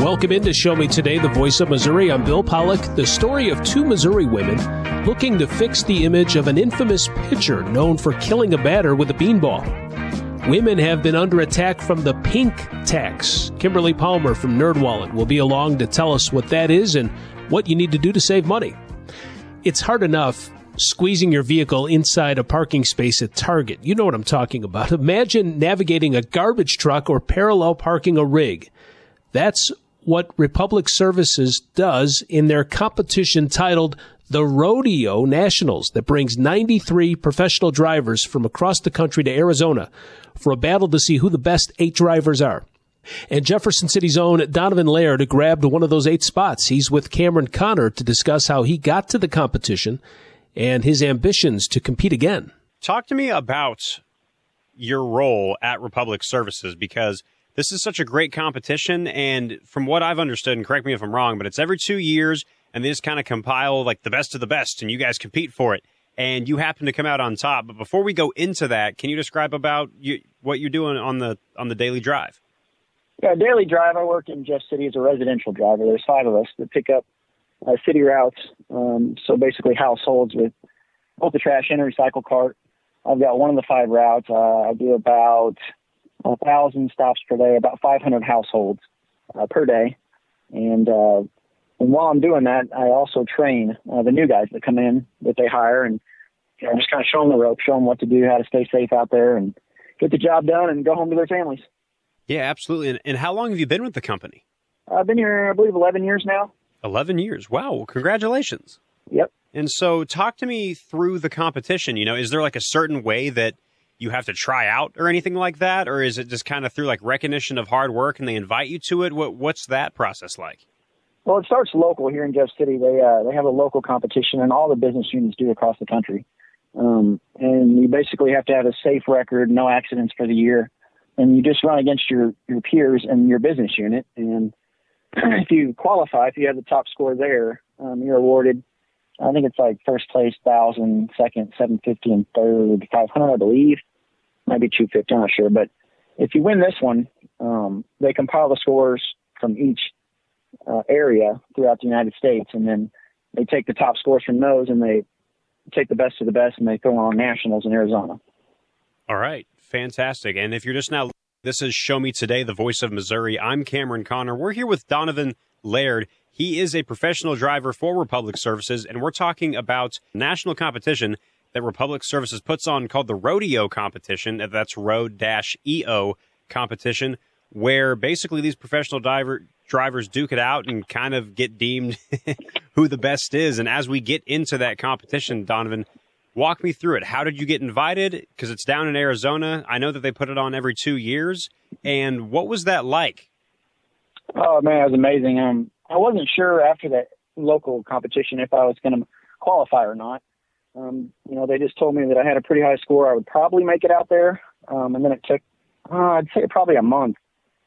Welcome into Show Me Today, the voice of Missouri. I'm Bill Pollock. The story of two Missouri women looking to fix the image of an infamous pitcher known for killing a batter with a beanball. Women have been under attack from the pink tax. Kimberly Palmer from NerdWallet will be along to tell us what that is and what you need to do to save money. It's hard enough squeezing your vehicle inside a parking space at Target. You know what I'm talking about. Imagine navigating a garbage truck or parallel parking a rig. That's what Republic Services does in their competition titled the Rodeo Nationals that brings 93 professional drivers from across the country to Arizona for a battle to see who the best eight drivers are. And Jefferson City's own Donovan Laird grabbed one of those eight spots. He's with Cameron Conner to discuss how he got to the competition and his ambitions to compete again. Talk to me about your role at Republic Services because this is such a great competition. And from what I've understood, and correct me if I'm wrong, but it's every two years and they just kind of compile like the best of the best and you guys compete for it. And you happen to come out on top. But before we go into that, can you describe about you, what you're doing on the on the daily drive? Yeah, daily drive. I work in Jeff City as a residential driver. There's five of us that pick up uh, city routes. Um, so basically, households with both the trash and a recycle cart. I've got one of the five routes. Uh, I do about a thousand stops per day, about 500 households uh, per day, and uh, and while I'm doing that, I also train uh, the new guys that come in that they hire, and you know, just kind of show them the ropes, show them what to do, how to stay safe out there, and get the job done, and go home to their families. Yeah, absolutely. And, and how long have you been with the company? I've been here, I believe, 11 years now. 11 years. Wow. Well, congratulations. Yep. And so, talk to me through the competition. You know, is there like a certain way that you have to try out or anything like that, or is it just kind of through like recognition of hard work and they invite you to it? What What's that process like? Well, it starts local here in Jeff City. They uh, they have a local competition, and all the business units do across the country. Um, and you basically have to have a safe record, no accidents for the year, and you just run against your your peers and your business unit. And if you qualify, if you have the top score there, um, you're awarded. I think it's like first place, thousand, second, seven fifty, and third, five hundred, I believe. Maybe two fifty, I'm not sure. But if you win this one, um, they compile the scores from each uh, area throughout the United States, and then they take the top scores from those and they take the best of the best and they throw on nationals in Arizona. All right, fantastic. And if you're just now, this is Show Me Today, the voice of Missouri. I'm Cameron Conner. We're here with Donovan Laird. He is a professional driver for Republic Services, and we're talking about national competition that Republic Services puts on called the Rodeo Competition. That's Road EO competition, where basically these professional diver drivers duke it out and kind of get deemed who the best is. And as we get into that competition, Donovan, walk me through it. How did you get invited? Because it's down in Arizona. I know that they put it on every two years. And what was that like? Oh man, it was amazing. Um, I wasn't sure after that local competition if I was going to qualify or not. Um, you know, they just told me that I had a pretty high score. I would probably make it out there. Um, and then it took, uh, I'd say probably a month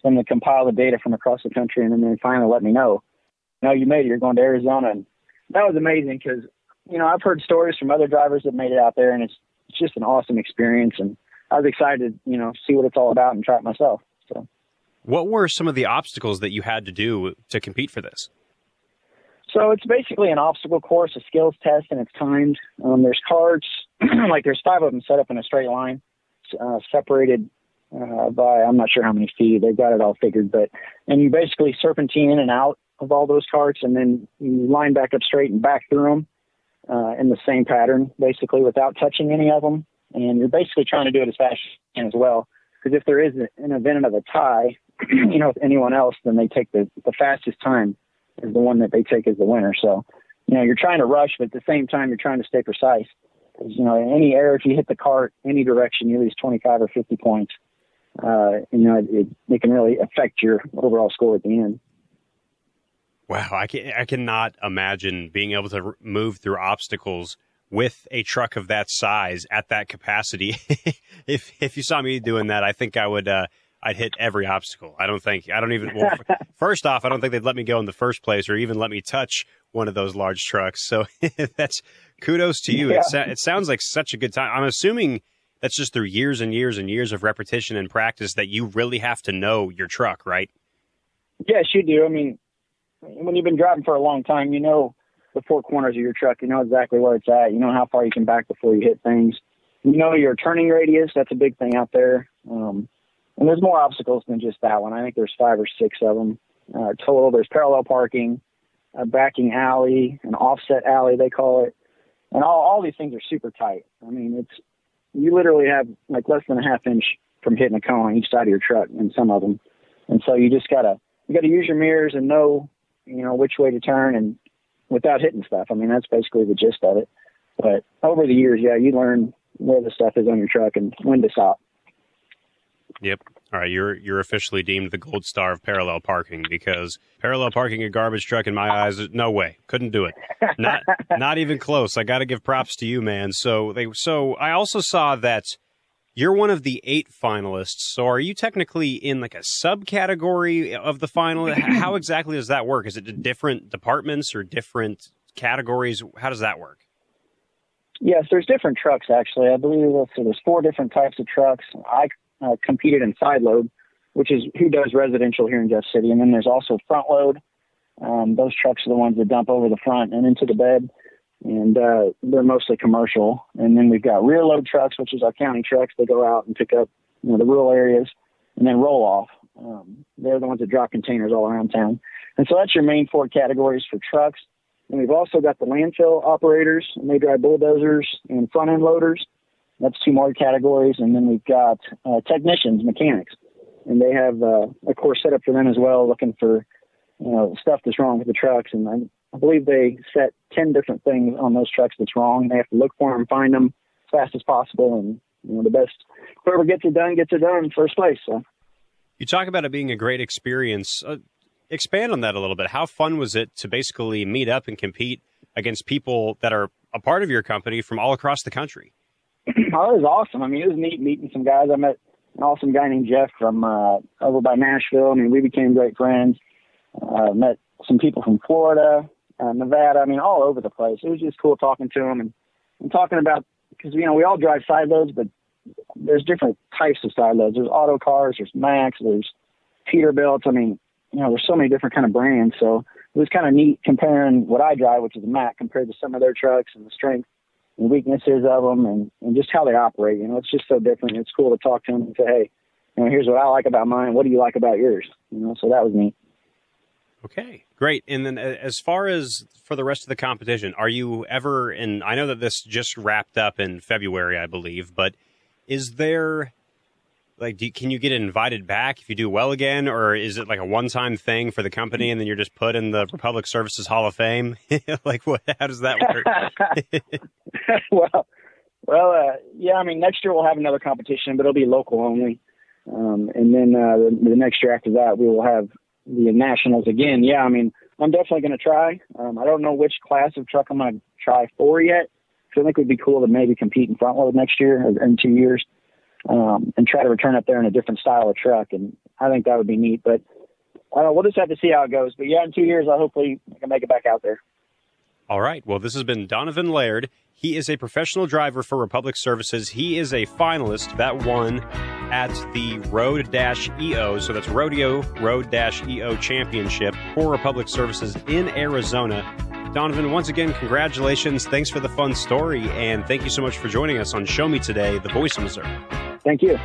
them to compile the data from across the country, and then they finally let me know, no, you made it. You're going to Arizona, and that was amazing because you know I've heard stories from other drivers that made it out there, and it's it's just an awesome experience, and I was excited, you know, see what it's all about and try it myself. So, what were some of the obstacles that you had to do to compete for this? So it's basically an obstacle course, a skills test, and it's timed. Um, there's cards, like there's five of them set up in a straight line, uh, separated uh, by I'm not sure how many feet. They've got it all figured, but and you basically serpentine in and out of all those carts, and then you line back up straight and back through them uh, in the same pattern, basically without touching any of them. And you're basically trying to do it as fast as you can as well, because if there is an event of a tie, you know, with anyone else, then they take the the fastest time is the one that they take as the winner. So, you know, you're trying to rush, but at the same time, you're trying to stay precise. Because, you know, any error, if you hit the cart any direction, you lose 25 or 50 points uh, you know, it, it can really affect your overall score at the end. Wow, I can I cannot imagine being able to move through obstacles with a truck of that size at that capacity. if if you saw me doing that, I think I would uh, I'd hit every obstacle. I don't think I don't even. Well, first off, I don't think they'd let me go in the first place, or even let me touch one of those large trucks. So that's kudos to you. Yeah. It, it sounds like such a good time. I'm assuming that's just through years and years and years of repetition and practice that you really have to know your truck, right? Yes, you do. I mean, when you've been driving for a long time, you know the four corners of your truck. You know exactly where it's at. You know how far you can back before you hit things. You know your turning radius. That's a big thing out there. Um, and there's more obstacles than just that one. I think there's five or six of them uh, total. There's parallel parking, a backing alley, an offset alley they call it, and all all these things are super tight. I mean, it's you literally have like less than a half inch from hitting a cone on each side of your truck in some of them, and so you just gotta you gotta use your mirrors and know you know which way to turn and without hitting stuff. I mean, that's basically the gist of it. But over the years, yeah, you learn where the stuff is on your truck and when to stop. Yep. All right, you're you're officially deemed the gold star of parallel parking because parallel parking a garbage truck in my eyes, no way, couldn't do it, not not even close. I got to give props to you, man. So they so I also saw that you're one of the eight finalists. So are you technically in like a subcategory of the final? How exactly does that work? Is it different departments or different categories? How does that work? Yes, there's different trucks actually. I believe so there's four different types of trucks. I uh, competed in side load, which is who does residential here in Jeff City. And then there's also front load. Um, those trucks are the ones that dump over the front and into the bed, and uh, they're mostly commercial. And then we've got rear load trucks, which is our county trucks. They go out and pick up you know, the rural areas, and then roll off. Um, they're the ones that drop containers all around town. And so that's your main four categories for trucks. And we've also got the landfill operators, and they drive bulldozers and front end loaders. That's two more categories. And then we've got uh, technicians, mechanics, and they have uh, a course set up for them as well, looking for you know stuff that's wrong with the trucks. And I, I believe they set ten different things on those trucks that's wrong. They have to look for them, find them as fast as possible, and you know the best whoever gets it done gets it done first place. So. You talk about it being a great experience. Uh, expand on that a little bit. How fun was it to basically meet up and compete against people that are a part of your company from all across the country? oh, it was awesome. I mean, it was neat meeting some guys. I met an awesome guy named Jeff from uh, over by Nashville. I mean, we became great friends. Uh, met some people from Florida, uh, Nevada. I mean, all over the place. It was just cool talking to them and, and talking about because you know we all drive side loads, but there's different types of side loads. There's Autocars, there's Macks, there's Peterbilts. I mean, you know, there's so many different kind of brands. So it was kind of neat comparing what I drive, which is a Mack, compared to some of their trucks and the strength and weaknesses of them and, and just how they operate. You know, it's just so different. It's cool to talk to them and say, hey, you know, here's what I like about mine. What do you like about yours? You know, so that was neat. Okay, great. And then uh, as far as for the rest of the competition, are you ever, and I know that this just wrapped up in February, I believe, but is there like do, can you get invited back if you do well again? Or is it like a one-time thing for the company and then you're just put in the republic services hall of fame? Like what how does that work? Well well uh, yeah i mean next year we'll have another competition but it'll be local only. Um, and then uh, the, the, next year after that we will have the nationals again. Yeah i mean i'm definitely going to try. Um, i don't know which class of truck i'm going to try for yet so i think it would be cool to maybe compete in front load next year or in two years um, and try to return up there in a different style of truck. And I think that would be neat. But uh, we'll just have to see how it goes. But yeah, in two years, I'll hopefully I can make it back out there. All right. Well, this has been Donovan Laird. He is a professional driver for Republic Services. He is a finalist that won at the Road EO. So that's Rodeo Road EO Championship for Republic Services in Arizona. Donovan, once again, congratulations. Thanks for the fun story. And thank you so much for joining us on Show Me Today, the voice of Missouri. Thank you.